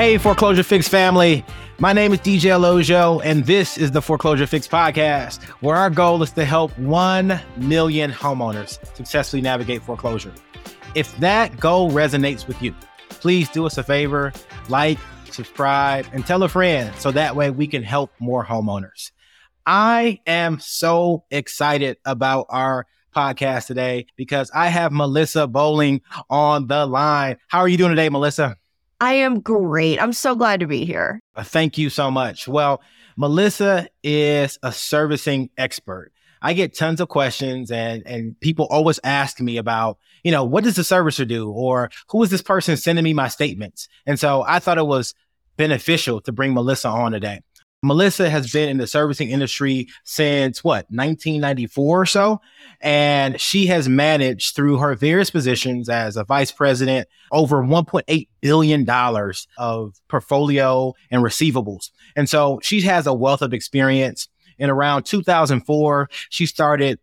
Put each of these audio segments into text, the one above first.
Hey, Foreclosure Fix family. My name is DJ Lojo, and this is the Foreclosure Fix podcast, where our goal is to help 1 million homeowners successfully navigate foreclosure. If that goal resonates with you, please do us a favor, like, subscribe, and tell a friend so that way we can help more homeowners. I am so excited about our podcast today because I have Melissa Bolling on the line. How are you doing today, Melissa? I am great. I'm so glad to be here. Uh, thank you so much. Well, Melissa is a servicing expert. I get tons of questions and and people always ask me about, you know, what does the servicer do or who is this person sending me my statements? And so I thought it was beneficial to bring Melissa on today. Melissa has been in the servicing industry since what, 1994 or so. And she has managed through her various positions as a vice president over $1.8 billion of portfolio and receivables. And so she has a wealth of experience. In around 2004, she started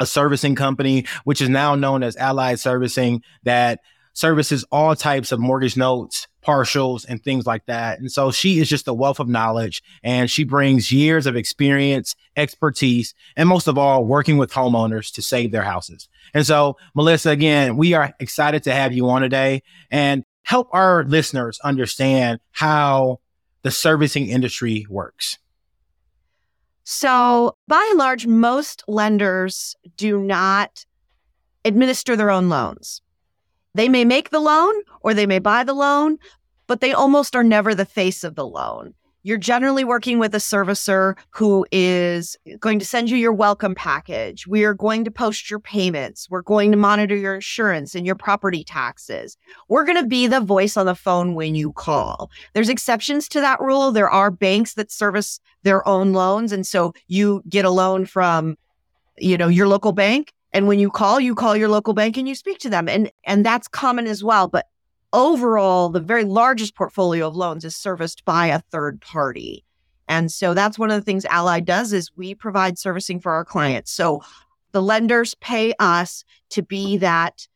a servicing company, which is now known as Allied Servicing, that services all types of mortgage notes, partials, and things like that. And so she is just a wealth of knowledge and she brings years of experience, expertise, and most of all, working with homeowners to save their houses. And so, Melissa, again, we are excited to have you on today and help our listeners understand how the servicing industry works. So, by and large, most lenders do not administer their own loans. They may make the loan or they may buy the loan, but they almost are never the face of the loan. You're generally working with a servicer who is going to send you your welcome package. We are going to post your payments. We're going to monitor your insurance and your property taxes. We're going to be the voice on the phone when you call. There's exceptions to that rule. There are banks that service their own loans. And so you get a loan from, you know, your local bank and when you call, you call your local bank and you speak to them. And, and that's common as well. But overall, the very largest portfolio of loans is serviced by a third party. And so that's one of the things Allied does is we provide servicing for our clients. So the lenders pay us to be that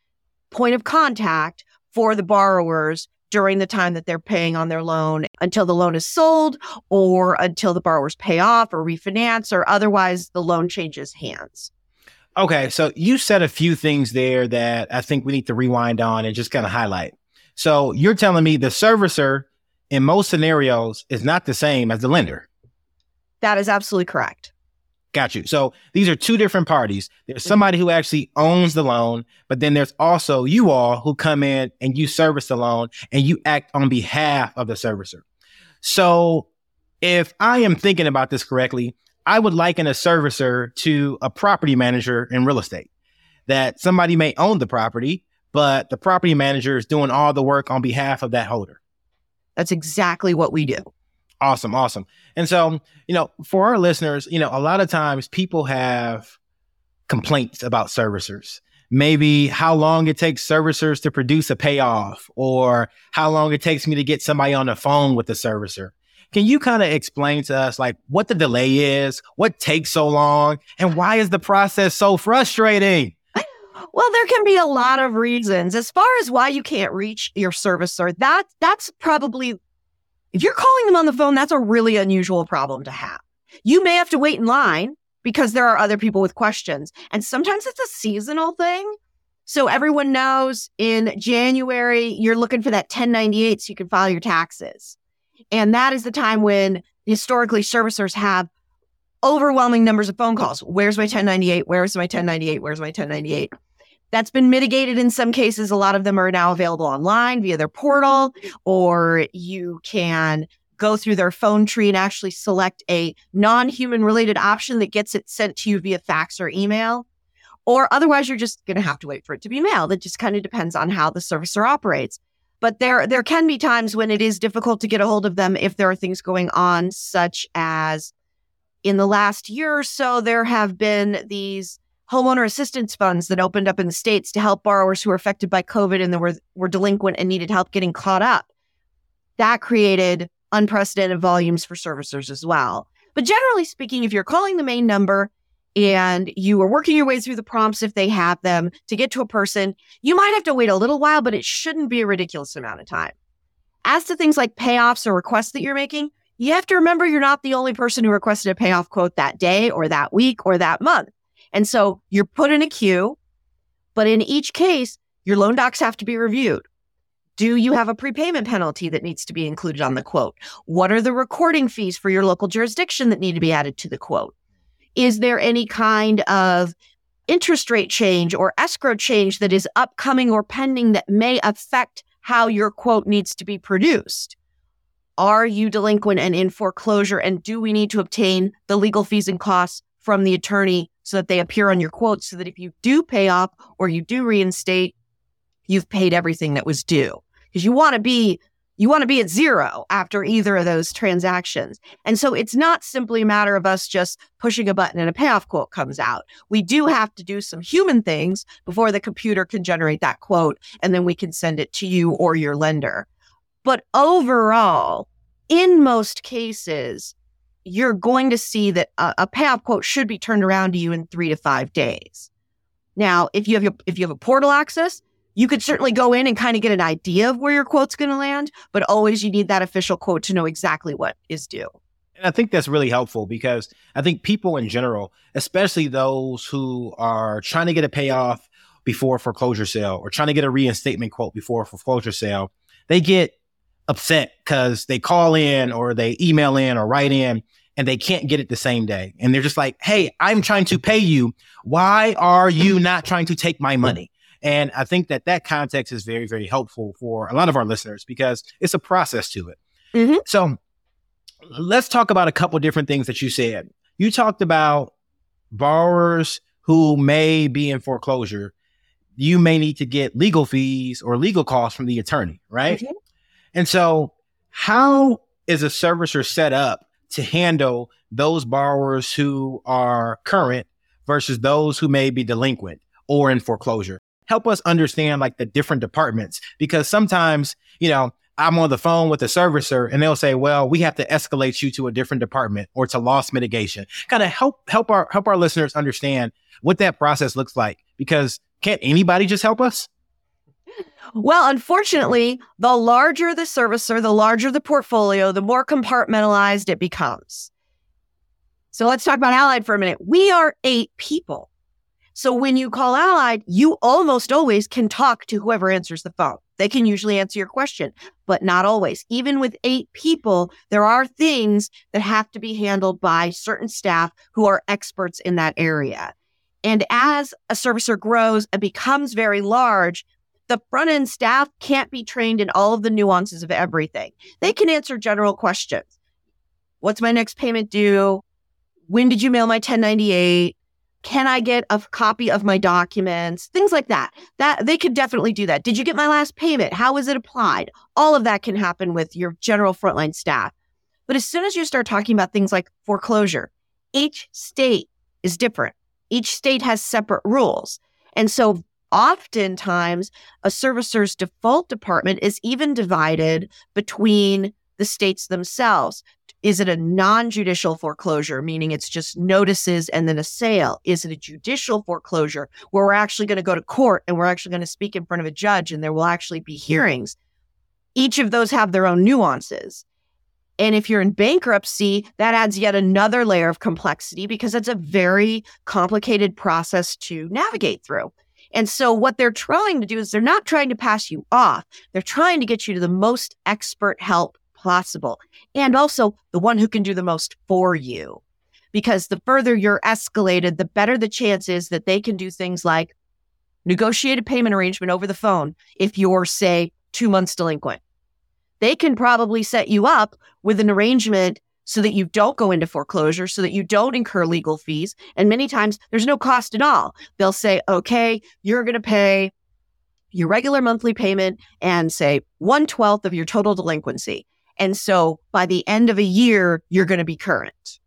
point of contact for the borrowers during the time that they're paying on their loan until the loan is sold or until the borrowers pay off or refinance or otherwise the loan changes hands. Okay, so you said a few things there that I think we need to rewind on and just kind of highlight. So you're telling me the servicer in most scenarios is not the same as the lender. That is absolutely correct. Got you. So these are two different parties. There's mm-hmm. somebody who actually owns the loan, but then there's also you all who come in and you service the loan and you act on behalf of the servicer. So if I am thinking about this correctly, I would liken a servicer to a property manager in real estate. That somebody may own the property, but the property manager is doing all the work on behalf of that holder. That's exactly what we do. Awesome, awesome. And so, you know, for our listeners, you know, a lot of times people have complaints about servicers. Maybe how long it takes servicers to produce a payoff or how long it takes me to get somebody on the phone with the servicer. Can you kind of explain to us like what the delay is, what takes so long, and why is the process so frustrating? Well, there can be a lot of reasons. As far as why you can't reach your servicer, that that's probably if you're calling them on the phone, that's a really unusual problem to have. You may have to wait in line because there are other people with questions. And sometimes it's a seasonal thing. So everyone knows in January, you're looking for that 1098 so you can file your taxes. And that is the time when historically servicers have overwhelming numbers of phone calls. Where's my 1098? Where's my 1098? Where's my 1098? That's been mitigated in some cases. A lot of them are now available online via their portal, or you can go through their phone tree and actually select a non human related option that gets it sent to you via fax or email. Or otherwise, you're just going to have to wait for it to be mailed. It just kind of depends on how the servicer operates. But there, there can be times when it is difficult to get a hold of them if there are things going on, such as in the last year or so, there have been these homeowner assistance funds that opened up in the States to help borrowers who were affected by COVID and were, were delinquent and needed help getting caught up. That created unprecedented volumes for servicers as well. But generally speaking, if you're calling the main number and you are working your way through the prompts if they have them to get to a person, you might have to wait a little while, but it shouldn't be a ridiculous amount of time. As to things like payoffs or requests that you're making, you have to remember you're not the only person who requested a payoff quote that day or that week or that month. And so you're put in a queue, but in each case, your loan docs have to be reviewed. Do you have a prepayment penalty that needs to be included on the quote? What are the recording fees for your local jurisdiction that need to be added to the quote? Is there any kind of interest rate change or escrow change that is upcoming or pending that may affect how your quote needs to be produced? Are you delinquent and in foreclosure? And do we need to obtain the legal fees and costs from the attorney so that they appear on your quote so that if you do pay up or you do reinstate, you've paid everything that was due? Because you want to be you want to be at zero after either of those transactions. And so it's not simply a matter of us just pushing a button and a payoff quote comes out. We do have to do some human things before the computer can generate that quote and then we can send it to you or your lender. But overall, in most cases, you're going to see that a, a payoff quote should be turned around to you in three to five days. Now, if you have your, if you have a portal access, you could certainly go in and kind of get an idea of where your quote's going to land, but always you need that official quote to know exactly what is due. And I think that's really helpful because I think people in general, especially those who are trying to get a payoff before foreclosure sale or trying to get a reinstatement quote before foreclosure sale, they get upset because they call in or they email in or write in and they can't get it the same day. And they're just like, Hey, I'm trying to pay you. Why are you not trying to take my money? And I think that that context is very, very helpful for a lot of our listeners because it's a process to it. Mm-hmm. So let's talk about a couple different things that you said. You talked about borrowers who may be in foreclosure. You may need to get legal fees or legal costs from the attorney, right? Mm-hmm. And so, how is a servicer set up to handle those borrowers who are current versus those who may be delinquent or in foreclosure? Help us understand like the different departments because sometimes, you know, I'm on the phone with the servicer and they'll say, well, we have to escalate you to a different department or to loss mitigation. Kind of help, help our, help our listeners understand what that process looks like because can't anybody just help us? Well, unfortunately, the larger the servicer, the larger the portfolio, the more compartmentalized it becomes. So let's talk about Allied for a minute. We are eight people. So when you call Allied, you almost always can talk to whoever answers the phone. They can usually answer your question, but not always. Even with eight people, there are things that have to be handled by certain staff who are experts in that area. And as a servicer grows and becomes very large, the front end staff can't be trained in all of the nuances of everything. They can answer general questions. What's my next payment due? When did you mail my 1098? Can I get a copy of my documents? Things like that. That they could definitely do that. Did you get my last payment? How was it applied? All of that can happen with your general frontline staff. But as soon as you start talking about things like foreclosure, each state is different. Each state has separate rules. And so oftentimes a servicer's default department is even divided between the states themselves. Is it a non judicial foreclosure, meaning it's just notices and then a sale? Is it a judicial foreclosure where we're actually going to go to court and we're actually going to speak in front of a judge and there will actually be hearings? Each of those have their own nuances. And if you're in bankruptcy, that adds yet another layer of complexity because it's a very complicated process to navigate through. And so what they're trying to do is they're not trying to pass you off. They're trying to get you to the most expert help possible and also the one who can do the most for you. Because the further you're escalated, the better the chance is that they can do things like negotiate a payment arrangement over the phone if you're, say, two months delinquent. They can probably set you up with an arrangement so that you don't go into foreclosure, so that you don't incur legal fees. And many times there's no cost at all. They'll say, okay, you're going to pay your regular monthly payment and say one twelfth of your total delinquency. And so by the end of a year, you're going to be current.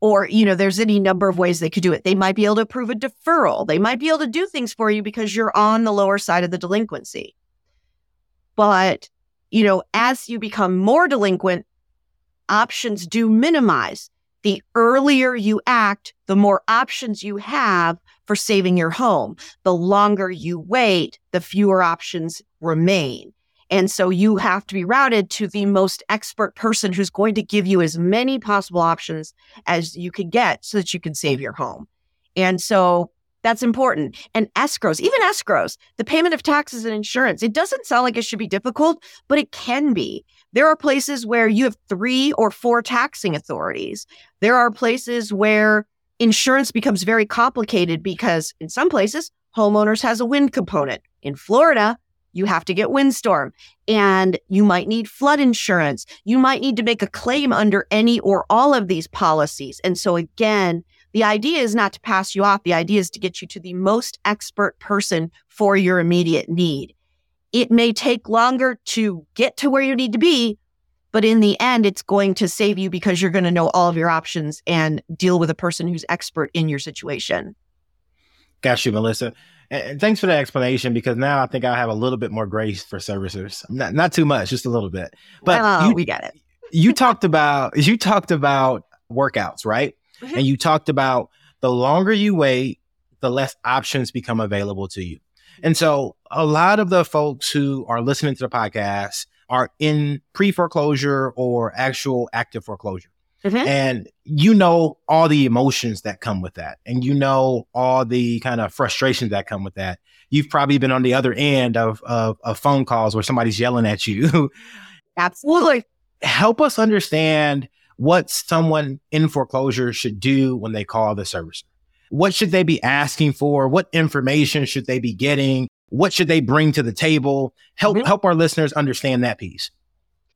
Or, you know, there's any number of ways they could do it. They might be able to approve a deferral. They might be able to do things for you because you're on the lower side of the delinquency. But, you know, as you become more delinquent, options do minimize. The earlier you act, the more options you have for saving your home. The longer you wait, the fewer options remain. And so you have to be routed to the most expert person who's going to give you as many possible options as you can get so that you can save your home. And so that's important. And escrows, even escrows, the payment of taxes and insurance, it doesn't sound like it should be difficult, but it can be. There are places where you have three or four taxing authorities. There are places where insurance becomes very complicated because in some places, homeowners has a wind component. In Florida, you have to get windstorm and you might need flood insurance. You might need to make a claim under any or all of these policies. And so again, the idea is not to pass you off. The idea is to get you to the most expert person for your immediate need. It may take longer to get to where you need to be, but in the end, it's going to save you because you're going to know all of your options and deal with a person who's expert in your situation. Got you, Melissa. And thanks for the explanation because now I think I have a little bit more grace for servicers. Not not too much, just a little bit. But oh, you, we got it. you talked about you talked about workouts, right? Mm-hmm. And you talked about the longer you wait, the less options become available to you. And so a lot of the folks who are listening to the podcast are in pre foreclosure or actual active foreclosure. Mm-hmm. And you know all the emotions that come with that. And you know all the kind of frustrations that come with that. You've probably been on the other end of, of, of phone calls where somebody's yelling at you. Absolutely. Help us understand what someone in foreclosure should do when they call the servicer. What should they be asking for? What information should they be getting? What should they bring to the table? Help mm-hmm. help our listeners understand that piece.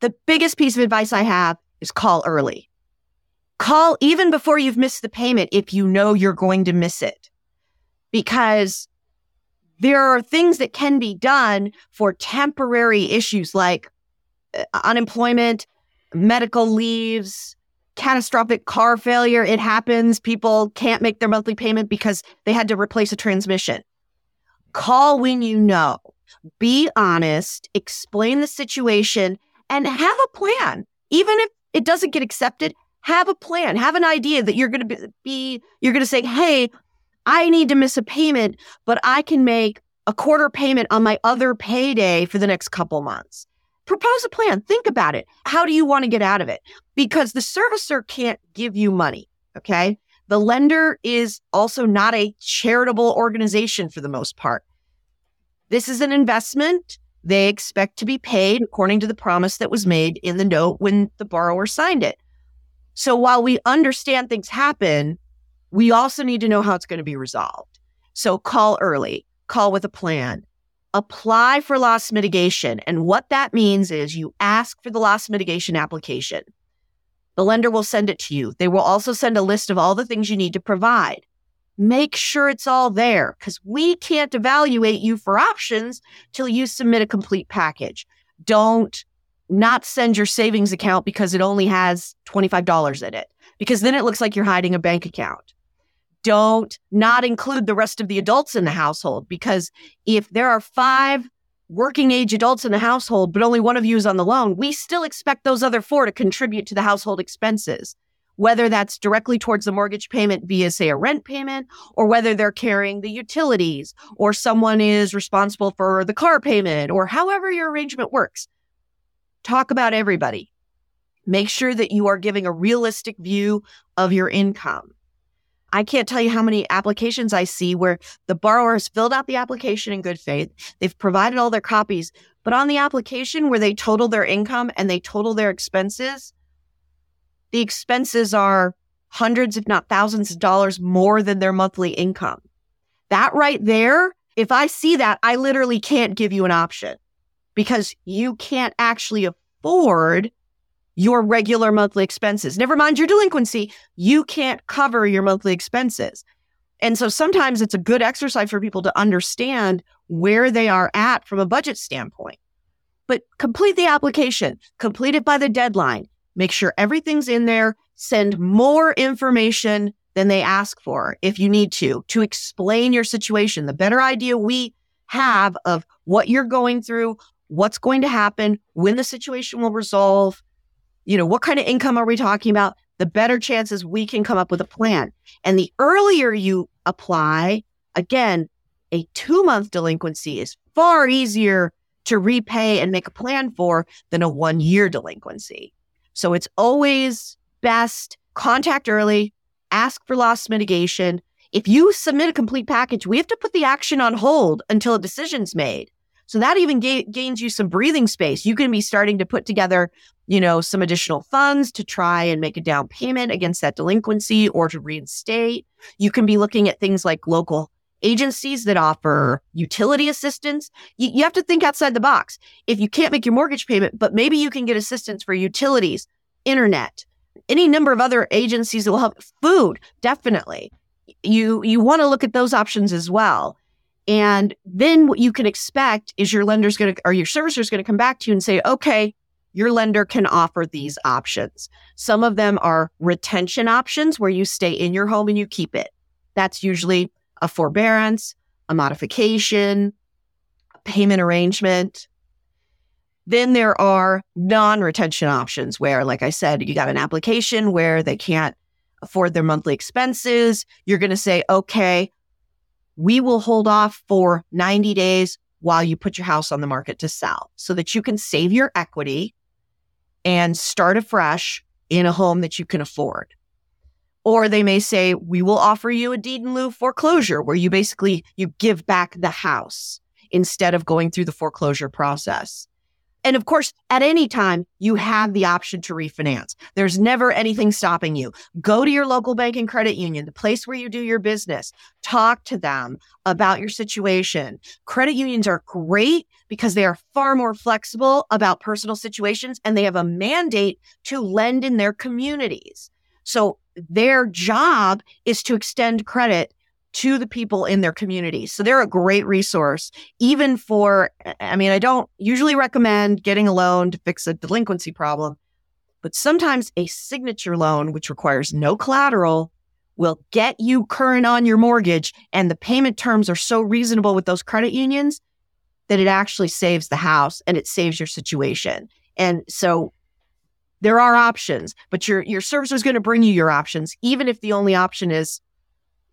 The biggest piece of advice I have is call early. Call even before you've missed the payment if you know you're going to miss it. Because there are things that can be done for temporary issues like uh, unemployment, medical leaves, catastrophic car failure. It happens. People can't make their monthly payment because they had to replace a transmission. Call when you know. Be honest, explain the situation, and have a plan. Even if it doesn't get accepted, have a plan. Have an idea that you're going to be, you're going to say, hey, I need to miss a payment, but I can make a quarter payment on my other payday for the next couple months propose a plan. Think about it. How do you want to get out of it? Because the servicer can't give you money. Okay. The lender is also not a charitable organization for the most part. This is an investment. They expect to be paid according to the promise that was made in the note when the borrower signed it. So while we understand things happen, we also need to know how it's going to be resolved. So call early, call with a plan, apply for loss mitigation. And what that means is you ask for the loss mitigation application. The lender will send it to you. They will also send a list of all the things you need to provide. Make sure it's all there because we can't evaluate you for options till you submit a complete package. Don't not send your savings account because it only has $25 in it, because then it looks like you're hiding a bank account don't not include the rest of the adults in the household because if there are five working age adults in the household, but only one of you is on the loan, we still expect those other four to contribute to the household expenses, whether that's directly towards the mortgage payment via, say, a rent payment, or whether they're carrying the utilities, or someone is responsible for the car payment, or however your arrangement works. Talk about everybody. Make sure that you are giving a realistic view of your income. I can't tell you how many applications I see where the borrower has filled out the application in good faith. They've provided all their copies, but on the application where they total their income and they total their expenses, the expenses are hundreds, if not thousands of dollars more than their monthly income. That right there, if I see that, I literally can't give you an option because you can't actually afford your regular monthly expenses. Never mind your delinquency, you can't cover your monthly expenses. And so sometimes it's a good exercise for people to understand where they are at from a budget standpoint. But complete the application, complete it by the deadline, make sure everything's in there, send more information than they ask for if you need to, to explain your situation. The better idea we have of what you're going through, what's going to happen, when the situation will resolve, you know, what kind of income are we talking about? The better chances we can come up with a plan. And the earlier you apply, again, a two month delinquency is far easier to repay and make a plan for than a one year delinquency. So it's always best contact early, ask for loss mitigation. If you submit a complete package, we have to put the action on hold until a decision's made. So that even ga- gains you some breathing space. You can be starting to put together, you know, some additional funds to try and make a down payment against that delinquency or to reinstate. You can be looking at things like local agencies that offer utility assistance. You, you have to think outside the box. If you can't make your mortgage payment, but maybe you can get assistance for utilities, internet, any number of other agencies that will help food, definitely. You you want to look at those options as well. And then what you can expect is your lender's going to, or your servicer is going to come back to you and say, okay, your lender can offer these options. Some of them are retention options where you stay in your home and you keep it. That's usually a forbearance, a modification, a payment arrangement. Then there are non retention options where, like I said, you got an application where they can't afford their monthly expenses. You're going to say, okay, we will hold off for 90 days while you put your house on the market to sell so that you can save your equity and start afresh in a home that you can afford. Or they may say, we will offer you a deed in lieu foreclosure where you basically, you give back the house instead of going through the foreclosure process. And of course, at any time, you have the option to refinance. There's never anything stopping you. Go to your local bank and credit union, the place where you do your business. Talk to them about your situation. Credit unions are great because they are far more flexible about personal situations and they have a mandate to lend in their communities. So their job is to extend credit to the people in their community. So they're a great resource, even for, I mean, I don't usually recommend getting a loan to fix a delinquency problem, but sometimes a signature loan, which requires no collateral, will get you current on your mortgage. And the payment terms are so reasonable with those credit unions that it actually saves the house and it saves your situation. And so there are options, but your, your servicer is going to bring you your options, even if the only option is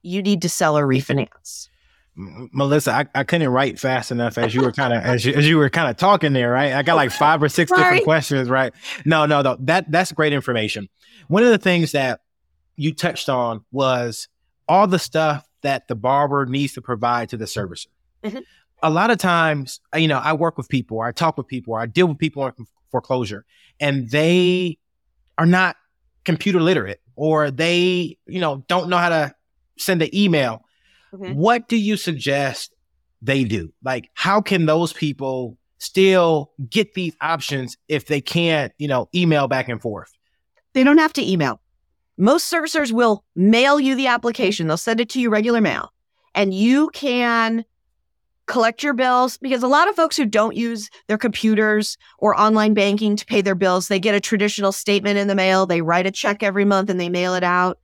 you need to sell or refinance. Melissa, I, I couldn't write fast enough as you were kind of as you, as you were kind of talking there, right? I got like five or six different questions, right? No, no, no. That that's great information. One of the things that you touched on was all the stuff that the borrower needs to provide to the servicer. Mm-hmm. A lot of times, you know, I work with people, I talk with people, I deal with people on foreclosure, and they are not computer literate or they, you know, don't know how to send an email. Mm-hmm. What do you suggest they do? Like, how can those people still get these options if they can't, you know, email back and forth? They don't have to email. Most servicers will mail you the application. They'll send it to you regular mail and you can collect your bills because a lot of folks who don't use their computers or online banking to pay their bills, they get a traditional statement in the mail. They write a check every month and they mail it out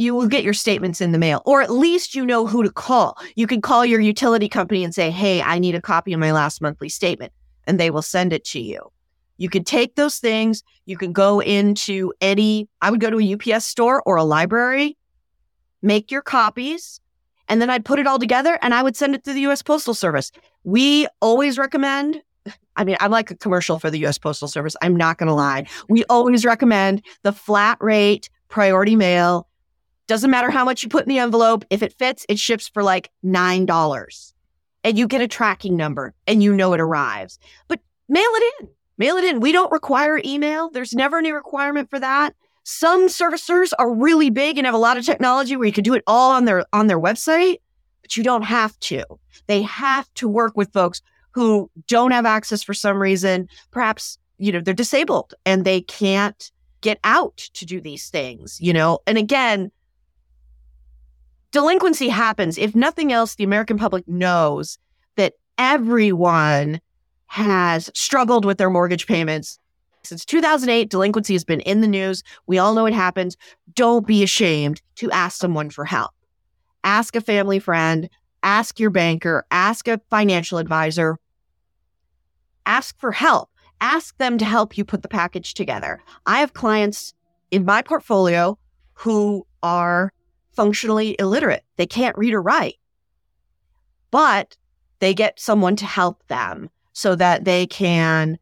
you will get your statements in the mail, or at least you know who to call. You can call your utility company and say, Hey, I need a copy of my last monthly statement, and they will send it to you. You can take those things. You can go into any, I would go to a UPS store or a library, make your copies, and then I'd put it all together and I would send it to the US Postal Service. We always recommend, I mean, I'm like a commercial for the US Postal Service. I'm not going to lie. We always recommend the flat rate priority mail doesn't matter how much you put in the envelope. If it fits, it ships for like $9 and you get a tracking number and you know it arrives. But mail it in, mail it in. We don't require email. There's never any requirement for that. Some servicers are really big and have a lot of technology where you can do it all on their on their website, but you don't have to. They have to work with folks who don't have access for some reason. Perhaps, you know, they're disabled and they can't get out to do these things, you know. And again, delinquency happens. If nothing else, the American public knows that everyone has struggled with their mortgage payments. Since 2008, delinquency has been in the news. We all know it happens. Don't be ashamed to ask someone for help. Ask a family friend, ask your banker, ask a financial advisor, ask for help. Ask them to help you put the package together. I have clients in my portfolio who are functionally illiterate. They can't read or write, but they get someone to help them so that they can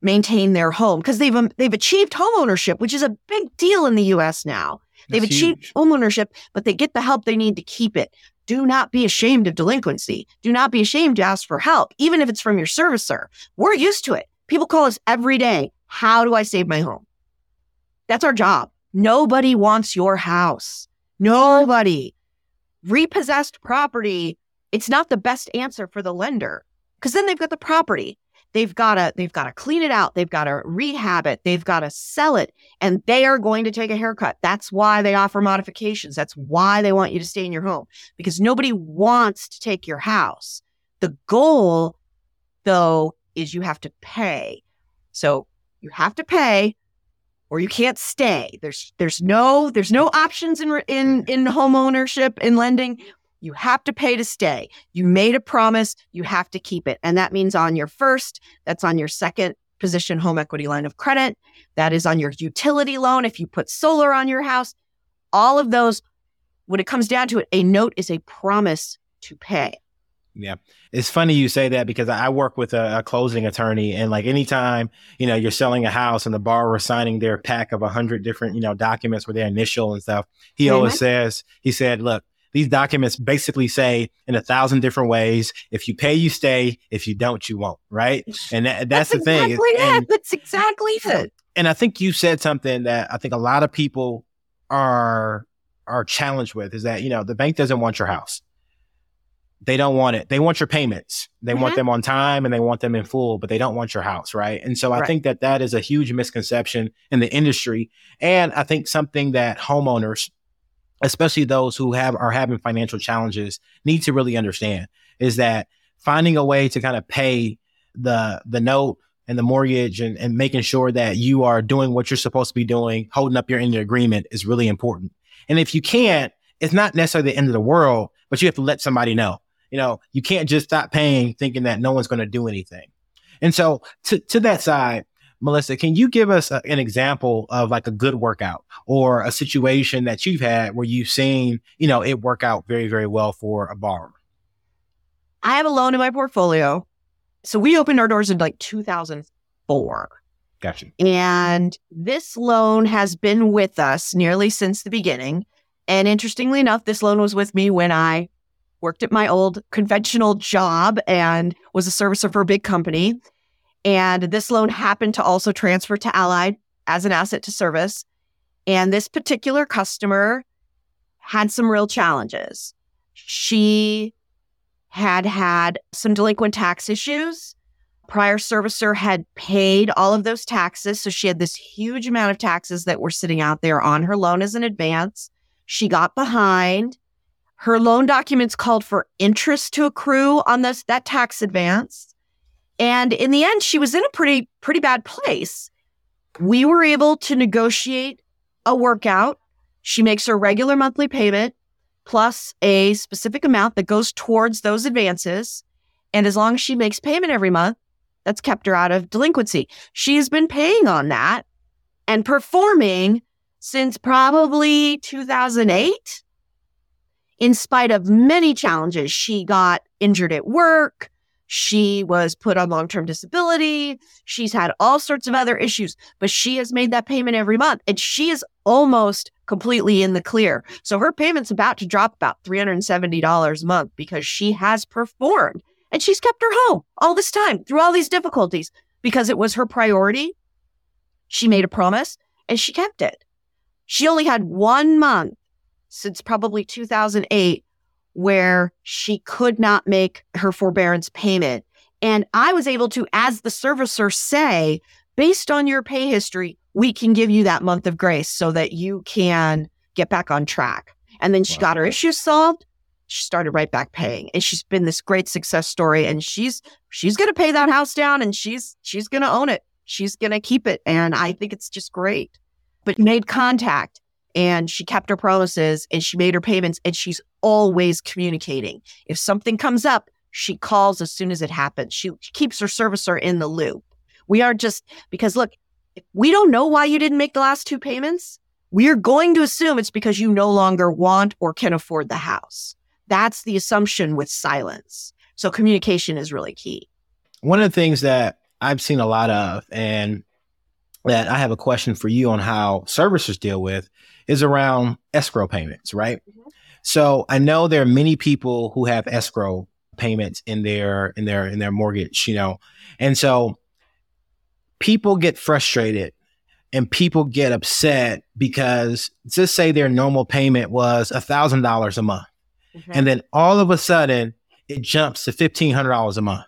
maintain their home because they've um, they've achieved home ownership, which is a big deal in the US now. They've That's achieved huge. home ownership, but they get the help they need to keep it. Do not be ashamed of delinquency. Do not be ashamed to ask for help, even if it's from your servicer. We're used to it. People call us every day. How do I save my home? That's our job. Nobody wants your house. Nobody. Repossessed property, it's not the best answer for the lender because then they've got the property. They've got to they've got to clean it out. They've got to rehab it. They've got to sell it and they are going to take a haircut. That's why they offer modifications. That's why they want you to stay in your home because nobody wants to take your house. The goal though is you have to pay. So you have to pay or you can't stay. There's there's no there's no options in in in home ownership in lending. You have to pay to stay. You made a promise, you have to keep it. And that means on your first, that's on your second position home equity line of credit, that is on your utility loan if you put solar on your house. All of those when it comes down to it, a note is a promise to pay. Yeah. It's funny you say that because I work with a, a, closing attorney and like anytime, you know, you're selling a house and the borrower is signing their pack of a hundred different, you know, documents with their initial and stuff, he mm-hmm. always says, he said, look, these documents basically say in a thousand different ways, if you pay, you stay. If you don't, you won't. Right. And that, that's, that's, the exactly thing. It. And, that's exactly it. And I think you said something that I think a lot of people are, are challenged with is that, you know, the bank doesn't want your house they don't want it. They want your payments. They mm-hmm. want them on time and they want them in full, but they don't want your house, right? And so I right. think that that is a huge misconception in the industry, and I think something that homeowners, especially those who have are having financial challenges, need to really understand is that finding a way to kind of pay the the note and the mortgage and, and making sure that you are doing what you're supposed to be doing, holding up your end of the agreement is really important. And if you can't, it's not necessarily the end of the world, but you have to let somebody know you know, you can't just stop paying thinking that no one's going to do anything. And so to, to that side, Melissa, can you give us a, an example of like a good workout or a situation that you've had where you've seen, you know, it work out very, very well for a borrower? I have a loan in my portfolio. So we opened our doors in like 2004. Gotcha. And this loan has been with us nearly since the beginning. And interestingly enough, this loan was with me when I worked at my old conventional job and was a servicer for a big company. And this loan happened to also transfer to Allied as an asset to service. And this particular customer had some real challenges. She had had some delinquent tax issues. Prior servicer had paid all of those taxes. So she had this huge amount of taxes that were sitting out there on her loan as an advance. She got behind. Her loan documents called for interest to accrue on this that tax advance. And in the end, she was in a pretty, pretty bad place. We were able to negotiate a workout. She makes her regular monthly payment plus a specific amount that goes towards those advances. And as long as she makes payment every month, that's kept her out of delinquency. She has been paying on that and performing since probably 2008 in spite of many challenges. She got injured at work. She was put on long term disability. She's had all sorts of other issues, but she has made that payment every month and she is almost completely in the clear. So her payment's about to drop about $370 a month because she has performed and she's kept her home all this time through all these difficulties because it was her priority. She made a promise and she kept it. She only had one month since probably 2008 where she could not make her forbearance payment. And I was able to, as the servicer, say, based on your pay history, we can give you that month of grace so that you can get back on track. And then she wow. got her issues solved. She started right back paying. And she's been this great success story. And she's she's gonna pay that house down and she's she's gonna own it. She's gonna keep it. And I think it's just great. But made contact and she kept her promises and she made her payments and she's always communicating. If something comes up, she calls as soon as it happens. She, keeps her servicer in the loop. We are just because look, we don't know why you didn't make the last two payments. We are going to assume it's because you no longer want or can afford the house. That's the assumption with silence. So communication is really key. one of the things that I've seen a lot of, and that I have a question for you on how servicers deal with, is around escrow payments, right? Mm-hmm. So I know there are many people who have escrow payments in their in their in their mortgage, you know, and so people get frustrated and people get upset because just say their normal payment was a thousand dollars a month, mm-hmm. and then all of a sudden it jumps to fifteen hundred dollars a month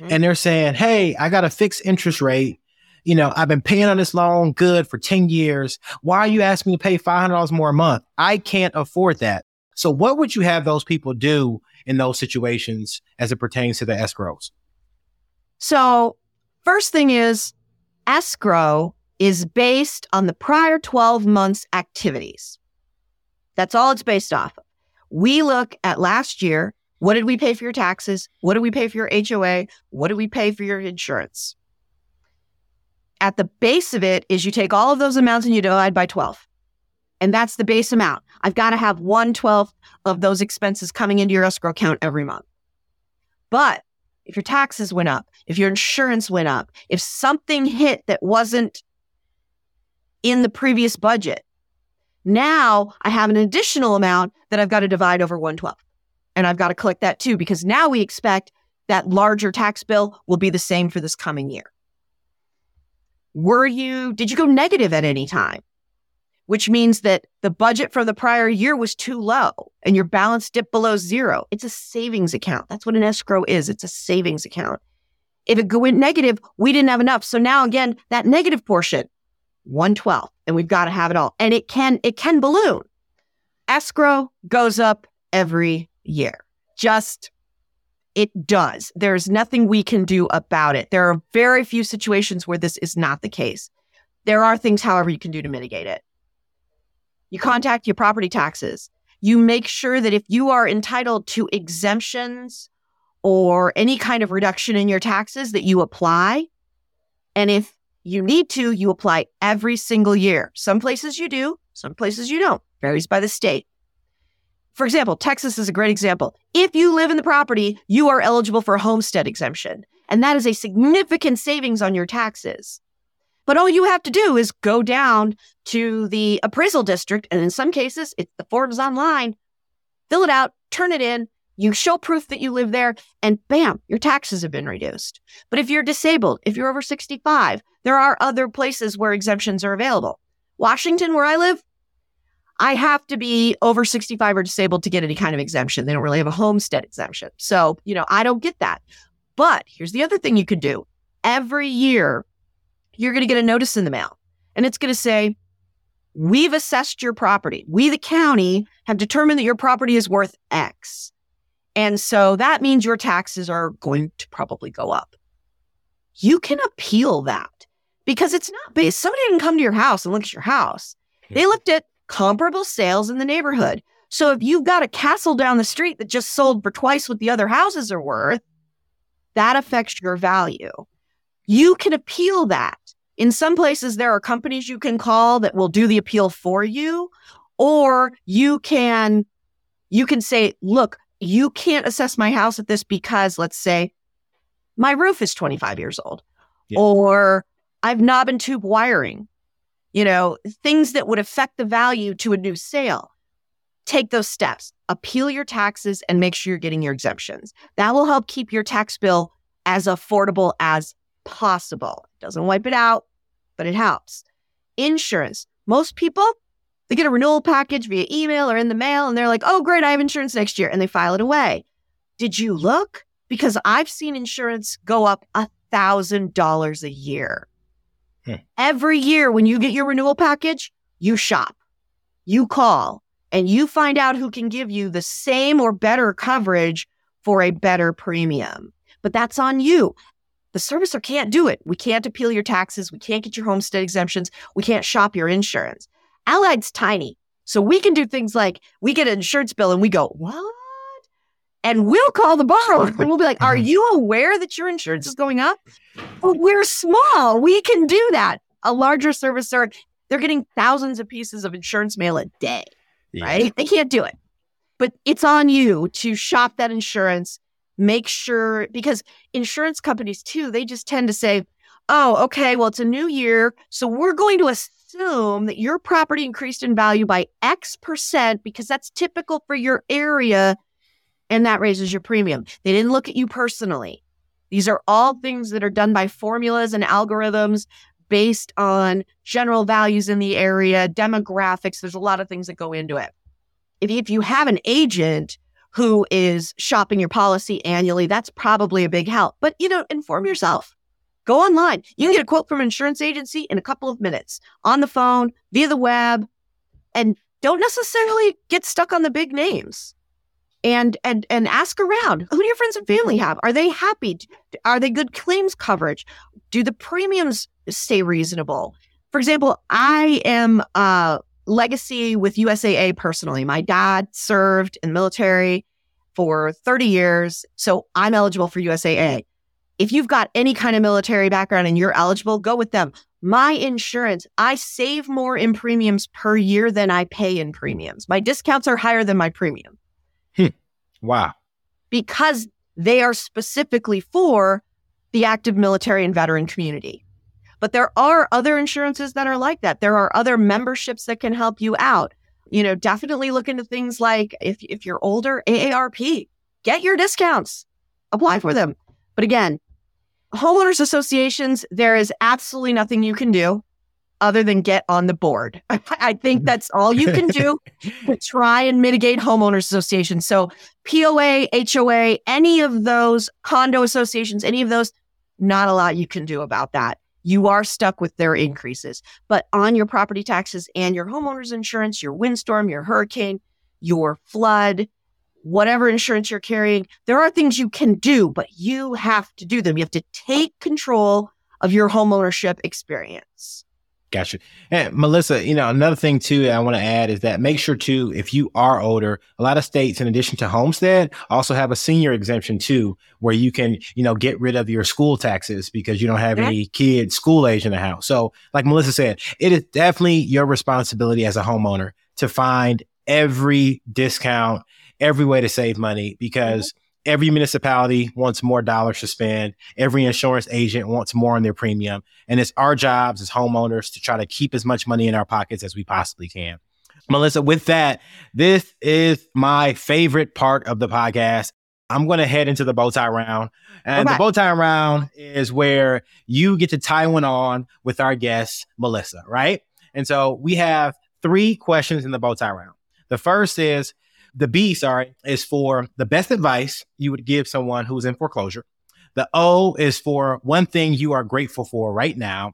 mm-hmm. and they're saying, Hey, I got a fixed interest rate. You know, I've been paying on this loan good for 10 years. Why are you asking me to pay $500 more a month? I can't afford that. So what would you have those people do in those situations as it pertains to the escrows? So first thing is escrow is based on the prior 12 months activities. That's all it's based off of. We look at last year what did we pay for your taxes? What did we pay for your HOA? What did we pay for your insurance? At the base of it is you take all of those amounts and you divide by 12. And that's the base amount. I've got to have one twelfth of those expenses coming into your escrow account every month. But if your taxes went up, if your insurance went up, if something hit that wasn't in the previous budget, now I have an additional amount that I've got to divide over 112. And I've got to collect that too, because now we expect that larger tax bill will be the same for this coming year. Were you, did you go negative at any time? Which means that the budget for the prior year was too low and your balance dipped below zero. It's a savings account. That's what an escrow is. It's a savings account. If it went negative, we didn't have enough. So now again, that negative portion, 112, and we've got to have it all. And it can, it can balloon. Escrow goes up every year. Just it does. There's nothing we can do about it. There are very few situations where this is not the case. There are things, however, you can do to mitigate it. You contact your property taxes. You make sure that if you are entitled to exemptions or any kind of reduction in your taxes, that you apply. And if you need to, you apply every single year. Some places you do, some places you don't. Varies by the state. For example, Texas is a great example. If you live in the property, you are eligible for a homestead exemption, and that is a significant savings on your taxes. But all you have to do is go down to the appraisal district, and in some cases, it's the forms online, fill it out, turn it in, you show proof that you live there, and bam, your taxes have been reduced. But if you're disabled, if you're over 65, there are other places where exemptions are available. Washington, where I live, I have to be over 65 or disabled to get any kind of exemption. They don't really have a homestead exemption. So, you know, I don't get that. But here's the other thing you could do every year, you're going to get a notice in the mail and it's going to say, We've assessed your property. We, the county, have determined that your property is worth X. And so that means your taxes are going to probably go up. You can appeal that because it's not based. Somebody didn't come to your house and look at your house. They looked at comparable sales in the neighborhood. So if you've got a castle down the street that just sold for twice what the other houses are worth, that affects your value. You can appeal that. In some places, there are companies you can call that will do the appeal for you, or you can you can say, look, you can't assess my house at this because let's say my roof is 25 years old, yeah. or I've knob and tube wiring you know, things that would affect the value to a new sale. Take those steps, appeal your taxes and make sure you're getting your exemptions. That will help keep your tax bill as affordable as possible. It doesn't wipe it out, but it helps. Insurance. Most people, they get a renewal package via email or in the mail and they're like, oh, great, I have insurance next year. And they file it away. Did you look? Because I've seen insurance go up a $1,000 a year. Hmm. Every year when you get your renewal package, you shop, you call, and you find out who can give you the same or better coverage for a better premium. But that's on you. The servicer can't do it. We can't appeal your taxes. We can't get your homestead exemptions. We can't shop your insurance. Allied's tiny. So we can do things like we get an insurance bill and we go, what? And we'll call the borrower and we'll be like, Are you aware that your insurance is going up? Well, we're small. We can do that. A larger servicer, they're getting thousands of pieces of insurance mail a day, yeah. right? They can't do it. But it's on you to shop that insurance, make sure because insurance companies too, they just tend to say, oh, okay, well, it's a new year. So we're going to assume that your property increased in value by X percent because that's typical for your area. And that raises your premium. They didn't look at you personally. These are all things that are done by formulas and algorithms based on general values in the area, demographics. There's a lot of things that go into it. If, if you have an agent who is shopping your policy annually, that's probably a big help. But, you know, inform yourself. Go online. You can get a quote from an insurance agency in a couple of minutes on the phone, via the web, and don't necessarily get stuck on the big names. And and and ask around. Who do your friends and family have? Are they happy? Are they good claims coverage? Do the premiums stay reasonable? For example, I am uh legacy with USAA personally. My dad served in the military for 30 years, so I'm eligible for USAA. If you've got any kind of military background and you're eligible, go with them. My insurance, I save more in premiums per year than I pay in premiums. My discounts are higher than my premium. Hmm. Wow. Because they are specifically for the active military and veteran community. But there are other insurances that are like that. There are other memberships that can help you out. You know, definitely look into things like if, if you're older, AARP, get your discounts, apply for them. But again, homeowners associations, there is absolutely nothing you can do other than get on the board. I think that's all you can do to try and mitigate homeowners associations. So POA, HOA, any of those condo associations, any of those, not a lot you can do about that you are stuck with their increases. But on your property taxes and your homeowner's insurance, your windstorm, your hurricane, your flood, whatever insurance you're carrying, there are things you can do, but you have to do them. You have to take control of your homeownership experience. Gotcha. And Melissa, you know, another thing too I want to add is that make sure too, if you are older, a lot of states, in addition to homestead, also have a senior exemption too, where you can, you know, get rid of your school taxes because you don't have any kids school age in the house. So, like Melissa said, it is definitely your responsibility as a homeowner to find every discount, every way to save money mm-hmm. because every municipality wants more dollars to spend. Every insurance agent wants more on their premium. And it's our jobs as homeowners to try to keep as much money in our pockets as we possibly can. Melissa, with that, this is my favorite part of the podcast. I'm going to head into the bow tie round. And the bow tie round is where you get to tie one on with our guest, Melissa, right? And so we have three questions in the bow tie round. The first is the B, sorry, is for the best advice you would give someone who's in foreclosure. The O is for one thing you are grateful for right now.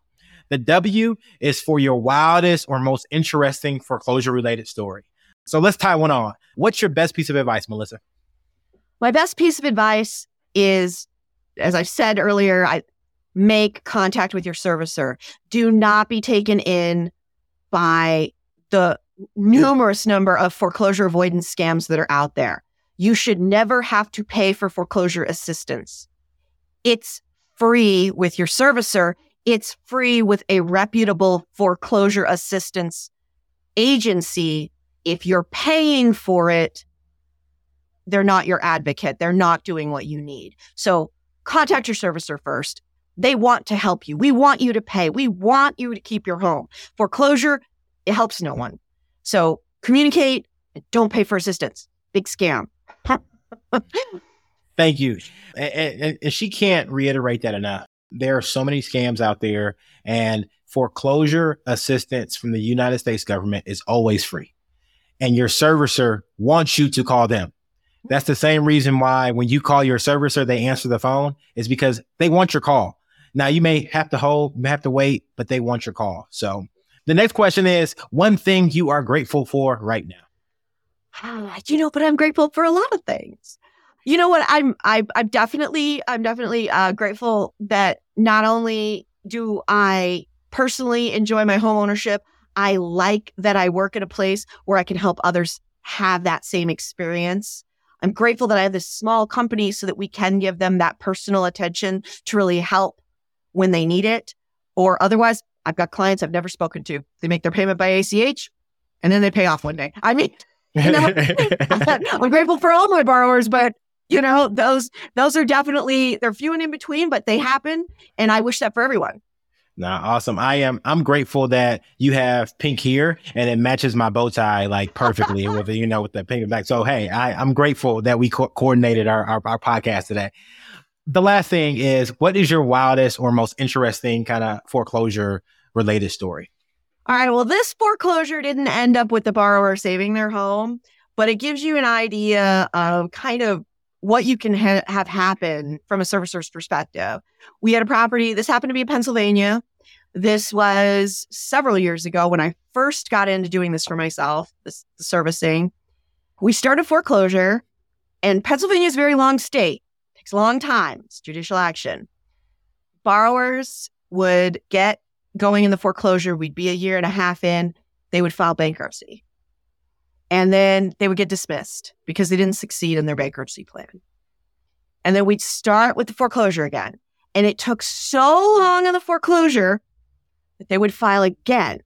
The W is for your wildest or most interesting foreclosure related story. So let's tie one on. What's your best piece of advice, Melissa? My best piece of advice is, as I said earlier, I make contact with your servicer. Do not be taken in by the numerous number of foreclosure avoidance scams that are out there. You should never have to pay for foreclosure assistance. It's free with your servicer. It's free with a reputable foreclosure assistance agency. If you're paying for it, they're not your advocate. They're not doing what you need. So contact your servicer first. They want to help you. We want you to pay. We want you to keep your home. Foreclosure, it helps no one. So communicate don't pay for assistance. Big scam. Thank you. And, and, she can't reiterate that enough. There are so many scams out there, and foreclosure assistance from the United States government is always free. And your servicer wants you to call them. That's the same reason why when you call your servicer, they answer the phone is because they want your call. Now you may have to hold, have to wait, but they want your call. So the next question is one thing you are grateful for right now. Ah, you know, but I'm grateful for a lot of things. You know what? I'm I, I'm definitely I'm definitely uh, grateful that not only do I personally enjoy my home ownership, I like that I work at a place where I can help others have that same experience. I'm grateful that I have this small company so that we can give them that personal attention to really help when they need it. Or otherwise, I've got clients I've never spoken to. They make their payment by ACH and then they pay off one day. I mean, you know, I'm grateful for all my borrowers, but You know, those those are definitely they're few and in between, but they happen. And I wish that for everyone. Nah, awesome. I am. I'm grateful that you have pink here and it matches my bow tie like perfectly with you know with the pink and black. So hey, I, I'm grateful that we co- coordinated our, our our podcast today. The last thing is, what is your wildest or most interesting kind of foreclosure related story? All right. Well, this foreclosure didn't end up with the borrower saving their home, but it gives you an idea of kind of what you can ha- have happen from a servicer's perspective. We had a property, this happened to be in Pennsylvania. This was several years ago when I first got into doing this for myself, this the servicing. We started foreclosure, and Pennsylvania is a very long state. It takes a long time. It's judicial action. Borrowers would get going in the foreclosure. We'd be a year and a half in. They would file bankruptcy. And then they would get dismissed because they didn't succeed in their bankruptcy plan. And then we'd start with the foreclosure again. And it took so long on the foreclosure that they would file again.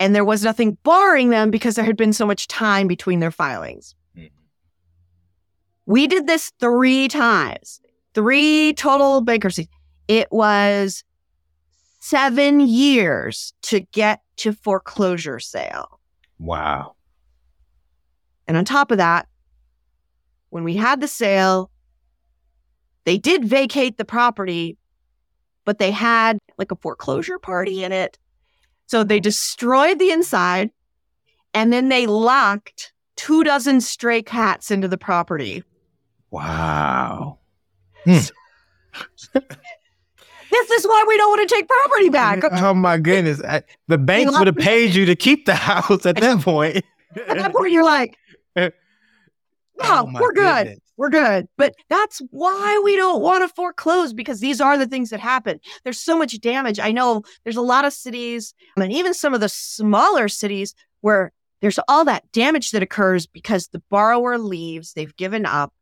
And there was nothing barring them because there had been so much time between their filings. Mm-hmm. We did this three times, three total bankruptcies. It was seven years to get to foreclosure sale. Wow. And on top of that, when we had the sale, they did vacate the property, but they had like a foreclosure party in it. So they destroyed the inside and then they locked two dozen stray cats into the property. Wow. Hmm. This is why we don't want to take property back. Oh my goodness. I, the banks would have paid you to keep the house at that point. at that point, you're like, no, oh, oh we're good. Goodness. We're good. But that's why we don't want to foreclose because these are the things that happen. There's so much damage. I know there's a lot of cities and even some of the smaller cities where there's all that damage that occurs because the borrower leaves, they've given up,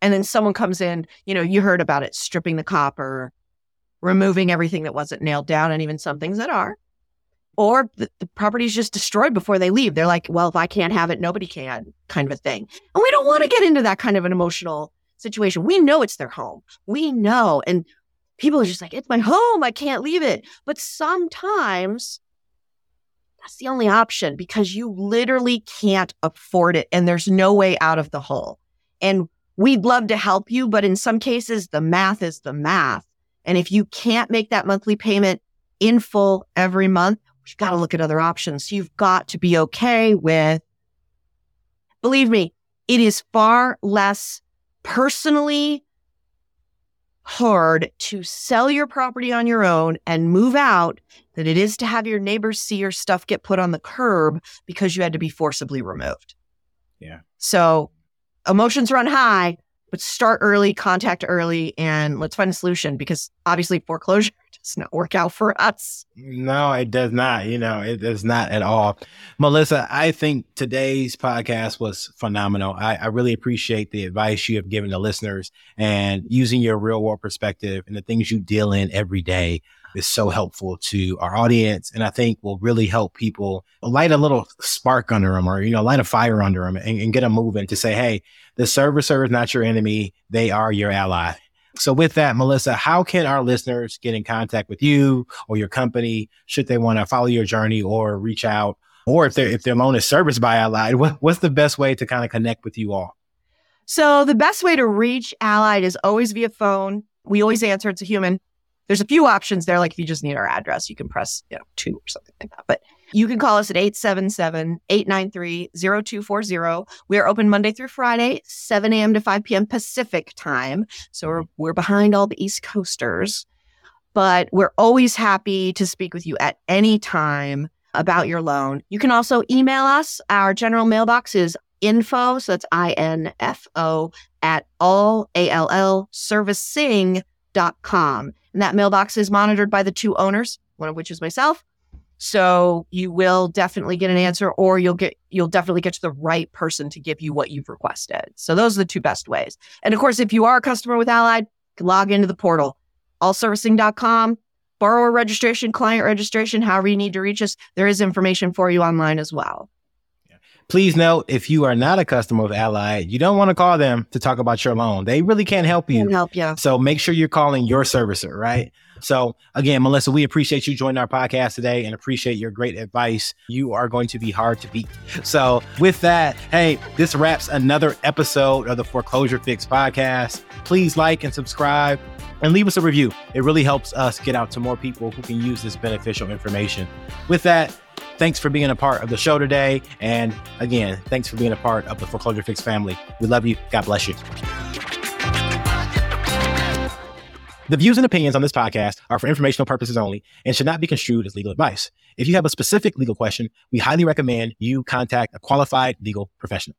and then someone comes in, you know, you heard about it, stripping the copper, removing everything that wasn't nailed down, and even some things that are or the, the property is just destroyed before they leave. They're like, well, if I can't have it, nobody can, kind of a thing. And we don't want to get into that kind of an emotional situation. We know it's their home. We know. And people are just like, it's my home. I can't leave it. But sometimes that's the only option because you literally can't afford it and there's no way out of the hole. And we'd love to help you, but in some cases, the math is the math. And if you can't make that monthly payment in full every month, you've got to look at other options. You've got to be okay with, believe me, it is far less personally hard to sell your property on your own and move out than it is to have your neighbors see your stuff get put on the curb because you had to be forcibly removed. Yeah. So emotions run high, but start early, contact early, and let's find a solution because obviously foreclosure does not work out for us. No, it does not. You know, it does not at all. Melissa, I think today's podcast was phenomenal. I, I really appreciate the advice you have given the listeners and using your real world perspective and the things you deal in every day is so helpful to our audience. And I think will really help people light a little spark under them or, you know, light a fire under them and, and get them moving to say, Hey, the servicer is not your enemy. They are your ally. So with that, Melissa, how can our listeners get in contact with you or your company should they want to follow your journey or reach out? Or if if their loan is serviced by Allied, what, what's the best way to kind of connect with you all? So the best way to reach Allied is always via phone. We always answer. It's a human. There's a few options there. Like if you just need our address, you can press you know two or something like that. But you can call us at 877-893-0240. We are open Monday through Friday, 7 a.m. to 5 p.m. Pacific time. So we're, we're behind all the East Coasters. But we're always happy to speak with you at any time about your loan. You can also email us. Our general mailbox is info, so that's I-N-F-O, at all, A-L-L, servicing.com. And that mailbox is monitored by the two owners, one of which is myself, so you will definitely get an answer or you'll get you'll definitely get to the right person to give you what you've requested. So those are the two best ways. And of course, if you are a customer with Allied, log into the portal, allservicing.com, borrower registration, client registration, however you need to reach us, there is information for you online as well. Please note if you are not a customer of Ally, you don't want to call them to talk about your loan. They really can't help you. Can help you. So make sure you're calling your servicer, right? So again, Melissa, we appreciate you joining our podcast today and appreciate your great advice. You are going to be hard to beat. So with that, hey, this wraps another episode of the Foreclosure Fix podcast. Please like and subscribe and leave us a review. It really helps us get out to more people who can use this beneficial information. With that, thanks for being a part of the show today. And again, thanks for being a part of the Foreclosure Fix family. We love you. God bless you. The views and opinions on this podcast are for informational purposes only and should not be construed as legal advice. If you have a specific legal question, we highly recommend you contact a qualified legal professional.